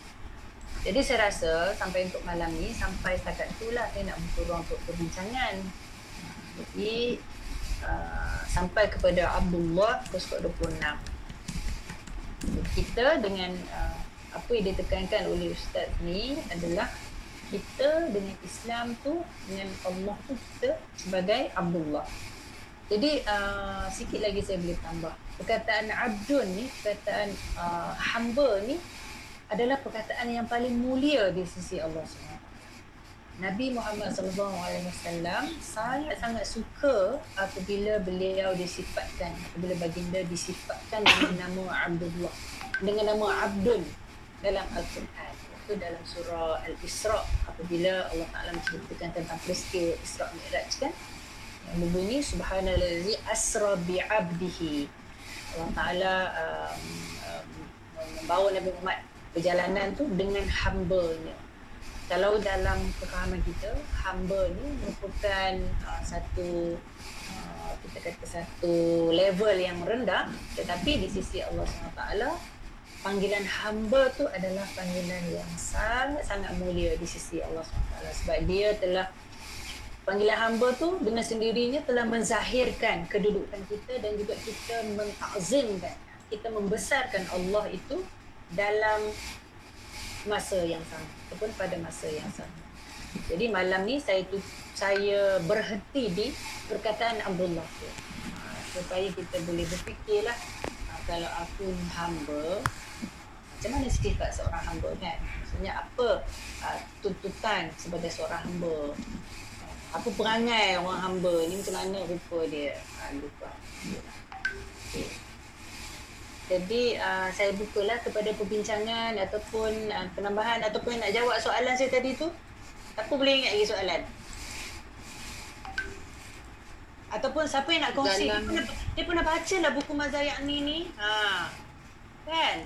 Jadi saya rasa sampai untuk malam ni sampai setakat itulah saya nak buka ruang untuk perbincangan. Jadi uh, sampai kepada Abdullah pukul 26. Kita dengan uh, apa yang ditekankan oleh Ustaz ni adalah kita dengan Islam tu dengan Allah tu kita sebagai Abdullah. Jadi uh, sikit lagi saya boleh tambah. Perkataan abdun ni, perkataan uh, hamba ni adalah perkataan yang paling mulia di sisi Allah SWT. Nabi Muhammad wasallam sangat-sangat suka apabila beliau disifatkan apabila baginda disifatkan dengan nama Abdullah dengan nama Abdun dalam Al-Quran. Itu dalam surah Al-Isra apabila Allah Taala menceritakan tentang peristiwa Isra Mi'raj kan? Yang berbunyi subhanallazi asra bi 'abdihi Allah Taala um, um, membawa Nabi Muhammad perjalanan tu dengan hamba-Nya. Kalau dalam kefahaman kita, hamba ni merupakan uh, satu uh, kita kata satu level yang rendah. Tetapi di sisi Allah SWT panggilan hamba tu adalah panggilan yang sangat-sangat mulia di sisi Allah SWT sebab dia telah panggilan hamba tu dengan sendirinya telah menzahirkan kedudukan kita dan juga kita mentakzimkan kita membesarkan Allah itu dalam masa yang sama ataupun pada masa yang sama. Jadi malam ni saya tu saya berhenti di perkataan Abdullah tu. Supaya kita boleh berfikirlah ha, kalau aku hamba macam mana sifat seorang hamba kan? Maksudnya apa ha, tuntutan sebagai seorang hamba? Apa perangai orang hamba ni macam mana rupa dia? Ha, lupa. Okay. Jadi uh, saya bukalah kepada perbincangan ataupun uh, penambahan ataupun nak jawab soalan saya tadi tu. Aku boleh ingat lagi soalan. Ataupun siapa yang nak kongsi? Dia pernah, dia pernah baca lah buku Mazayat ni ni. Ha. Kan?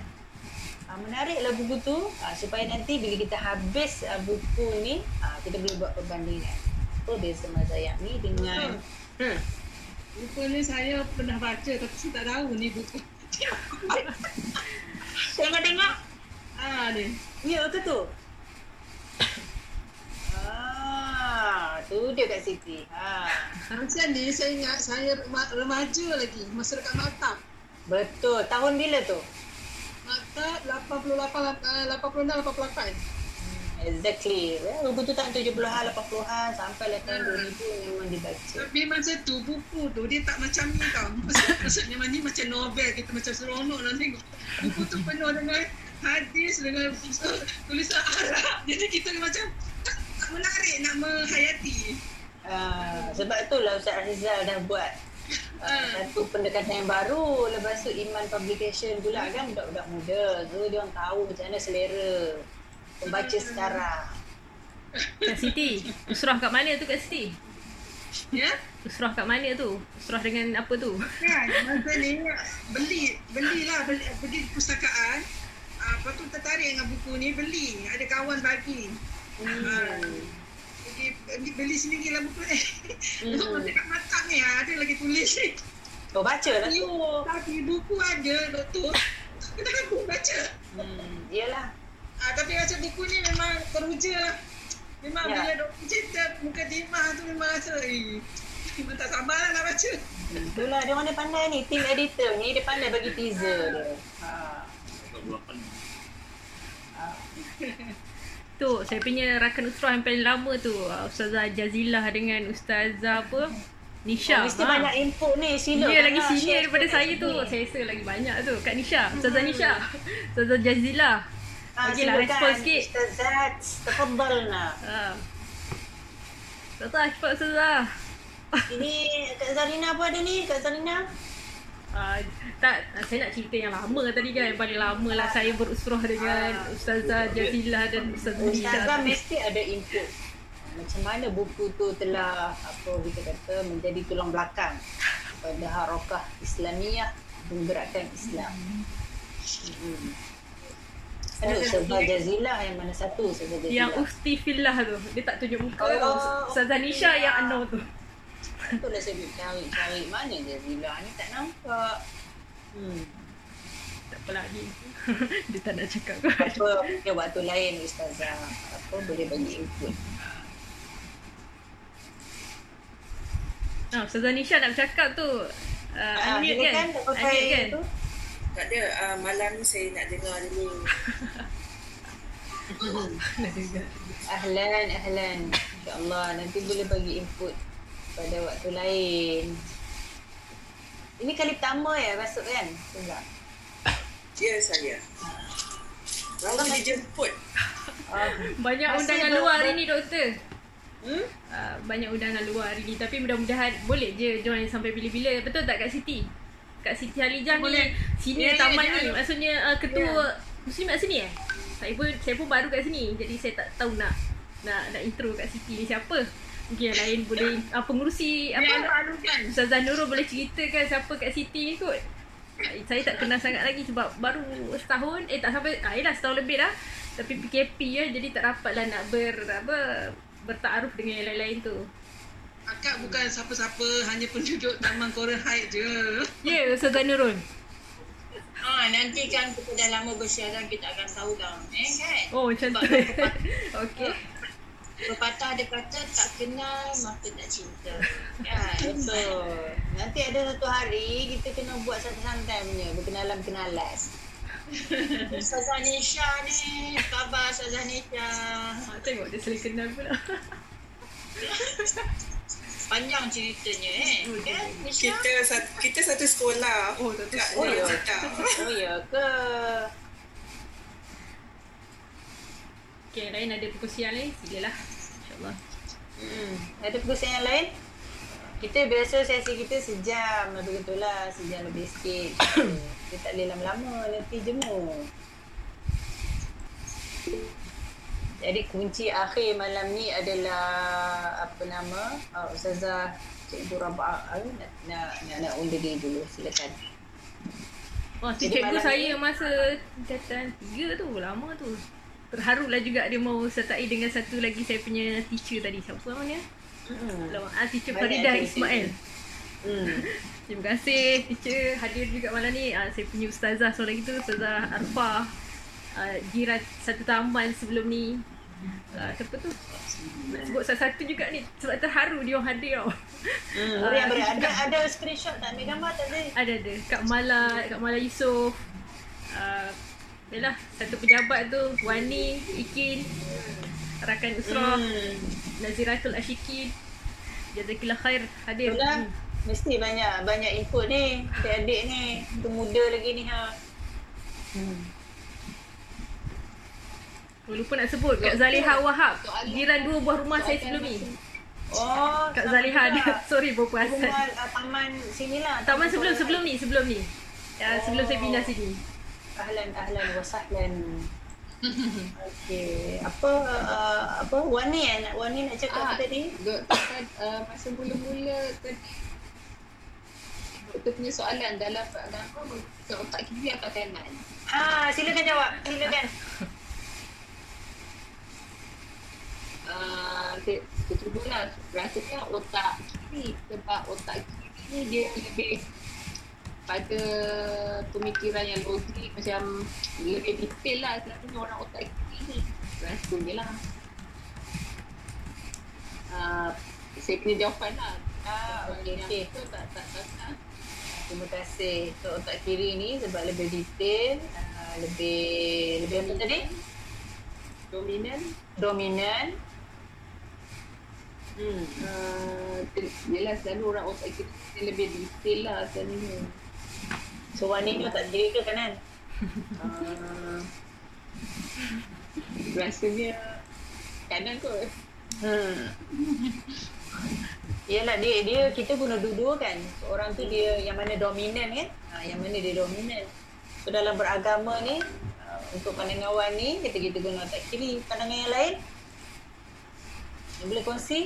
Ha, menariklah buku tu ha, supaya nanti bila kita habis uh, buku ni ha, kita boleh buat perbandingan. Apa beza Mazayat ni dengan hmm. Hmm. Rupanya saya pernah baca tapi saya tak tahu ni buku Tengok-tengok. Ah ni. Ya ke tu? Ah, tu dia kat Siti. Ha. Macam ni saya ingat saya remaja lagi masa dekat Maktab. Betul. Tahun bila tu? Maktab 88 86 88. Exactly. Ya, buku tu tahun 70-an, 80-an sampai lah tahun 2000 memang dibaca. Tapi masa tu buku tu dia tak macam ni tau. Maksudnya ni macam novel kita macam seronok nak tengok. Buku tu penuh dengan hadis dengan tulisan Arab. Jadi kita macam tak menarik nak menghayati. Uh, sebab itulah Ustaz Azizal dah buat uh, satu pendekatan yang baru. Lepas tu Iman Publication pula kan budak-budak muda. So dia orang tahu macam mana selera pembaca sekarang. Kak Siti, usrah kat mana tu Kak Siti? Ya? Usrah kat mana tu? Usrah dengan apa tu? Kan, masa ni beli, belilah beli, pergi pustakaan. Uh, lepas tu tertarik dengan buku ni, beli. Ada kawan bagi. Hmm. Uh, pergi beli sendiri lah buku ni. Hmm. Masa kat matak ni, ada lagi tulis ni. Oh, baca lah tu. Tapi buku ada, doktor. Kita kan baca. Hmm, iyalah. Ah, tapi macam buku ni memang teruja lah. Memang ya. bila doktor cerita muka timah tu memang rasa eh, memang tak sabar lah nak baca. Itulah dia mana pandai ni. Team editor ni dia pandai bagi teaser dia. Ha. Tu saya punya rakan usrah yang paling lama tu Ustazah Jazilah dengan Ustazah apa Nisha. Oh, mesti ha. banyak input ni sila. Dia lagi senior daripada saya tu. Saya rasa lagi banyak tu Kak Nisha. Ustazah Nisha. Ustazah Jazilah. Okey lah respon sikit. Ustazat, tafadhalna. Ha. Ustazah, cepat Ustazah. Ini Kak Zarina apa ada ni? Kak Zarina? Uh, tak, saya nak cerita yang lama tadi kan Yang paling lama lah saya berusrah dengan uh, Ustazah Jazilah dan Ustazah Nisha Ustazah mesti ada input Macam mana buku tu telah Apa kita kata menjadi tulang belakang Pada harokah Islamiyah Menggerakkan Islam hmm. Oh, Ustazah Jazilah yang mana satu Ustazah Jazilah? Yang Usti Filah tu. Dia tak tunjuk muka. Oh, Ustazah Nisha ya. yang unknown tu. Itulah saya cari-cari mana Jazilah ni tak nampak. Hmm. Tak apalah ni. dia tak nak cakap kot. Apa mungkin waktu lain Ustazah apa boleh bagi input. Ah, Ustazah Nisha nak bercakap tu. Uh, Ah, unmute kan? tak pakai Unmute kan? tu. Tak ada, uh, malam ni saya nak dengar dulu. Nak dengar. Ahlan, ahlan. InsyaAllah nanti boleh bagi input pada waktu lain. Ini kali pertama ya masuk kan? Enggak. Ya, saya. Baru dijemput. Ah, Banyak Masih undangan ber- luar hari ber- ni doktor. Hmm? Uh, banyak undangan luar hari ni tapi mudah-mudahan boleh je join sampai bila-bila. Betul tak Kak Siti? Kak Siti Halijah ni Boleh. senior Ya, ya, taman dia ni. ada. Maksudnya uh, ketua Muslimat sini eh? Saya pun saya pun baru kat sini. Jadi saya tak tahu nak nak nak intro Kak Siti ni siapa. Mungkin yang lain boleh uh, pengurusi apa baru kan. Ustazah Nurul boleh ceritakan siapa Kak Siti ni kot? Saya tak kenal sangat lagi sebab baru setahun, eh tak sampai, ah, yelah setahun lebih dah. Tapi PKP ya, jadi tak dapat lah nak ber, apa, bertaaruf dengan yang lain-lain tu. Akak bukan siapa-siapa, hanya penduduk Taman Korea Heights je. Ya, yeah, Ustazah Nurul. Ah, nanti kan kita dah lama bersiaran kita akan tahu dah. Eh kan? Oh, macam tu. Okey. Pepatah ada kata tak kenal maka tak cinta. Kan? betul. Nanti ada satu hari kita kena buat satu santai punya berkenalan-kenalan. Ustazah Nisha ni, khabar Ustazah Nisha? Tengok dia saling kenal pula. Panjang ceritanya eh. Kan? Kita satu, kita satu sekolah. Oh, satu sekolah. nak cakap. Oh ya ke? Okey, yang lain ada perkongsian lain, silalah. InsyaAllah. Hmm. Ada perkongsian yang lain? Kita biasa sesi kita sejam lebih betul lah. Sejam lebih sikit. kita tak boleh lama-lama nanti jemur. Jadi kunci akhir malam ni adalah apa nama uh, Ustazah Cikgu Rabah uh, nak, nak, nak, nak undur diri dulu silakan. Tu Jadi cikgu saya ni- masa tingkatan tiga tu, lama tu. Terharu lah juga dia mau sertai dengan satu lagi saya punya teacher tadi. Siapa nama dia? Hmm. Lama. Ah, teacher Faridah Ismail. Hmm. Terima kasih teacher hadir juga malam ni. Ah, saya punya ustazah seorang lagi tu, Ustazah Arfa. Ah, jiran satu taman sebelum ni. Ah, siapa tu? Nak sebut satu-satu juga ni sebab terharu dia orang hadir tau. Hmm. Kita Ada juga- ada screenshot tak ambil gambar tak ada? Ada ada Kak Mala, Kak Mala Yusof. Uh, yalah satu pejabat tu Wani, Ikin, rakan Usrah, Hmm. Naziratul Ashikin. Jazakillah khair hadir. Itulah. Hmm. Mesti banyak banyak input ni. Adik-adik ni. Tu muda lagi ni ha. Hmm. Oh, lupa nak sebut Kak Zaliha Wahab, jiran dua buah rumah saya sebelum ni. Oh, Kak Zaliha ada sorry berpuasan. Rumah uh, taman sinilah. Taman sebelum Korea. sebelum ni, sebelum ni. Ya, sebelum saya pindah Oh. sini. Ahlan ahlan wa sahlan. Okey. Apa uh, apa Wani eh? Nak Wani nak cakap Ah, apa tadi? Doktor uh, masa mula-mula tadi Doktor punya soalan dalam agama ke otak kiri atau kanan Ah, silakan jawab. Silakan. uh, Ketua lah rasanya otak kiri Sebab otak kiri ni dia lebih pada pemikiran yang logik macam lebih detail lah selalunya orang otak kiri ni rasanya lah uh, saya kena jawapan lah Ah, okey betul tak tak tak, tak. Terima kasih. So otak kiri ni sebab lebih detail, uh, lebih lebih apa tadi? dominan Dominan. Hmm. Uh, yelah selalu orang otak kita lebih detail lah selalunya. So Wani ni otak kiri ke kanan? Uh, rasanya kanan kot. Hmm. Yalah dia dia kita guna dua-dua kan. Orang tu dia yang mana dominan kan? Ha, yang mana dia dominan. So dalam beragama ni uh, untuk pandangan Wan ni kita kita guna otak kiri. Pandangan yang lain? Yang boleh kongsi?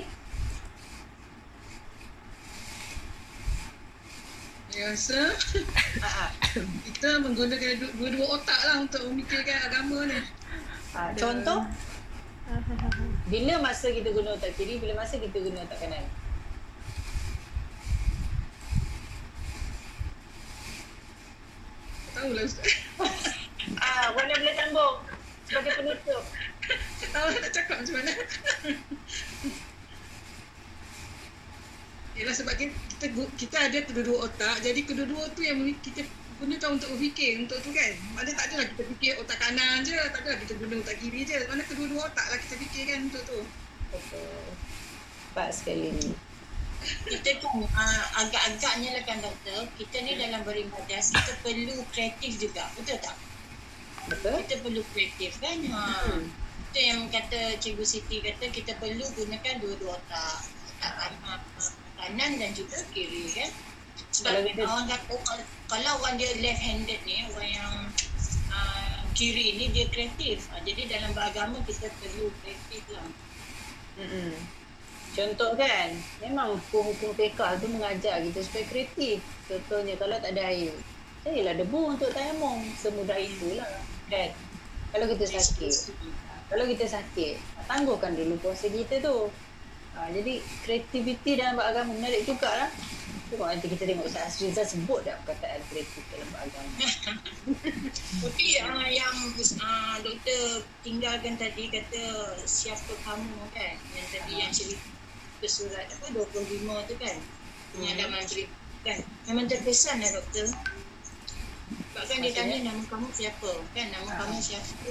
Ha, ha. kita menggunakan du- dua-dua otak lah untuk memikirkan agama ni. ha. Contoh? Bila masa kita guna otak kiri, bila masa kita guna otak kanan? Tahu tahulah Ustaz. Ah, boleh boleh sambung sebagai penutup. Tak tahu nak cakap macam mana. Yalah sebab kita, kita, ada kedua-dua otak, jadi kedua-dua tu yang kita gunakan untuk berfikir untuk tu kan. Mana tak adalah kita fikir otak kanan je, tak adalah kita guna otak kiri je. Mana kedua-dua otak lah kita fikir kan untuk tu. Betul. Tepat sekali ni. kita kan uh, agak-agaknya lah kan doktor, kita ni dalam beribadah kita perlu kreatif juga, betul tak? Betul? Kita perlu kreatif kan? Ha. Hmm. Itu yang kata Cikgu Siti kata kita perlu gunakan dua-dua otak. Kanan, dan juga kiri kan? Sebab Kalau orang kata kalau- kalau orang dia left handed ni, orang yang uh, kiri ni dia kreatif. Ha, jadi dalam beragama kita perlu kreatif lah. Mm-mm. Contoh kan, memang hukum-hukum fiqah tu mengajar kita supaya kreatif. Contohnya kalau tak ada air, carilah debu untuk tayamum. Semudah itulah. Kan? Kalau kita sakit, kalau kita sakit, tangguhkan dulu puasa kita tu. Ha, jadi kreativiti dalam beragama menarik juga lah. Tengok nanti kita tengok Ustaz Azrizal sebut dah perkataan kreatif dalam beragama. Tapi uh, yang uh, doktor tinggalkan tadi kata siapa kamu kan yang tadi yang cerita surat apa 25 tu kan penyadaman cerita kan memang terkesan lah doktor sebab kan dia tanya nama kamu siapa kan nama Ah. kamu siapa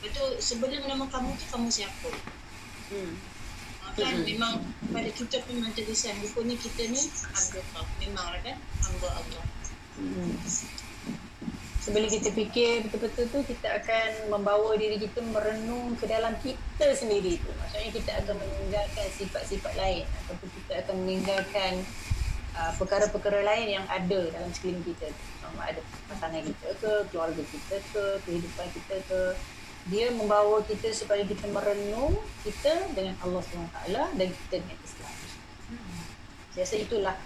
Betul sebelum nama kamu tu kamu siapa Hmm. Ah, kan Mm-mm. memang pada kita pun memang terkesan rupanya kita ni hamba Allah memang lah kan hamba Allah Hmm. Sebelum kita fikir betul-betul tu kita akan membawa diri kita merenung ke dalam kita sendiri tu. Maksudnya kita akan meninggalkan sifat-sifat lain ataupun kita akan meninggalkan uh, perkara-perkara lain yang ada dalam sekeliling kita tu. Sama ada pasangan kita ke, keluarga kita ke, kehidupan kita ke. Dia membawa kita supaya kita merenung kita dengan Allah SWT dan kita dengan Islam. Saya rasa itulah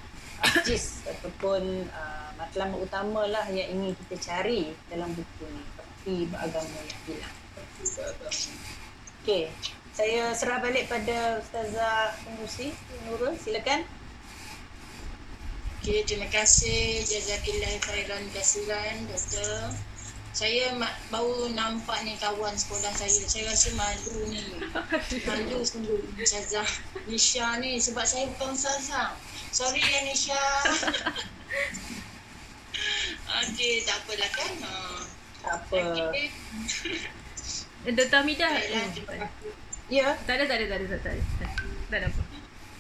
gist ataupun uh, matlamat utama lah yang ingin kita cari dalam buku ni. Seperti beragama yang hilang. Okey, saya serah balik pada Ustazah Pengusi Nurul. Silakan. Okay, terima kasih Jazakillah khairan kasiran doktor. Saya baru nampak ni kawan sekolah saya. Saya rasa malu ni. Malu sungguh Ustazah Nisha ni sebab saya bukan Ustazah. Sorry ya Nisha. Okey, tak apalah kan. Ha. Tak apa. Okay. Dr. Kasih. Ya, Tak ada, tak ada, tak ada, tak ada. Tak ada, tak ada apa.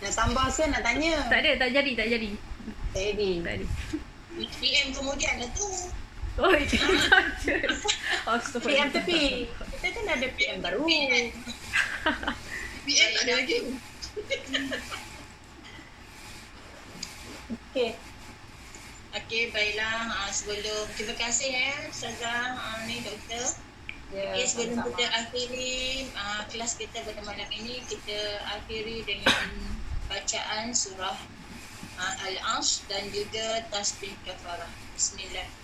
nak tambah ke nak tanya? Tak ada, tak jadi, tak jadi. Jadi. Tak ada. PM kemudian lah tu. Oh, itu saja. PM tepi. Kita kan ada PM baru. PM tak ada lagi. Okey. Okey, baiklah. Ha, sebelum terima kasih ya Ustazah ha, ni doktor. Ya, Okay, sebelum sama-sama. kita akhiri uh, kelas kita pada malam ini, kita akhiri dengan bacaan surah uh, Al-Asr dan juga tasbih kafarah. Bismillah.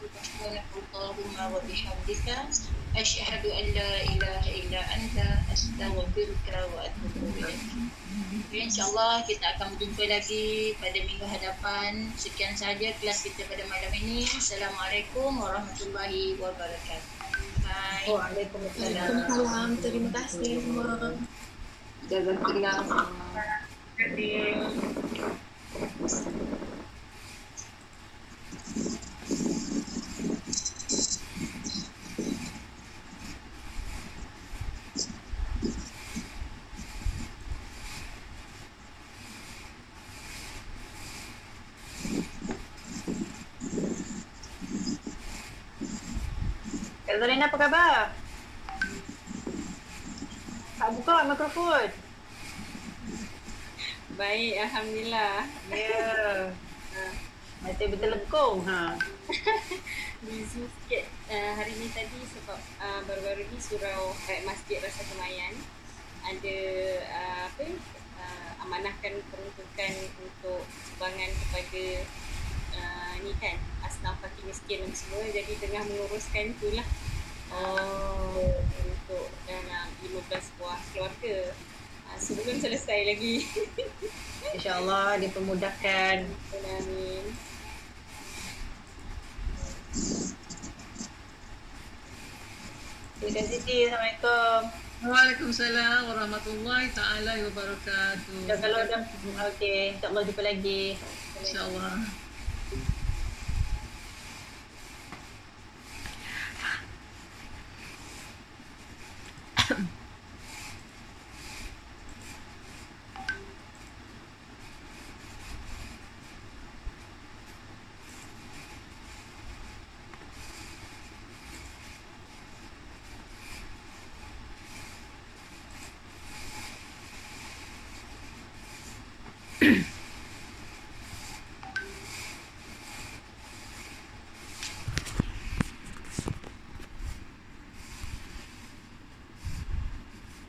tawassaw bis sabr. سبحانك اللهم وبحمدك أشهد أن لا إله إلا أنت أستغفرك وأتوب إليك InsyaAllah kita akan berjumpa lagi pada minggu hadapan. Sekian sahaja kelas kita pada malam ini. Assalamualaikum warahmatullahi wabarakatuh. Bye. Waalaikumsalam. Waalaikumsalam. Terima kasih semua. Jazakallah. Kak Zalina apa khabar? Tak buka mikrofon. Baik, Alhamdulillah. Ya. Mati betul lekong. Ha. Busy sikit uh, hari ni tadi sebab uh, baru-baru ni surau kat Masjid Rasa Kemayan ada uh, apa uh, amanahkan peruntukan untuk sumbangan kepada uh, ni kan tentang fakir miskin dan semua jadi tengah menguruskan tu lah Oh. untuk dalam 15 buah keluarga uh, sebelum selesai lagi InsyaAllah dipermudahkan. Amin Terima Siti. Assalamualaikum. Waalaikumsalam warahmatullahi taala wabarakatuh. Dan kalau ada okey, insya-Allah jumpa lagi. insyaallah.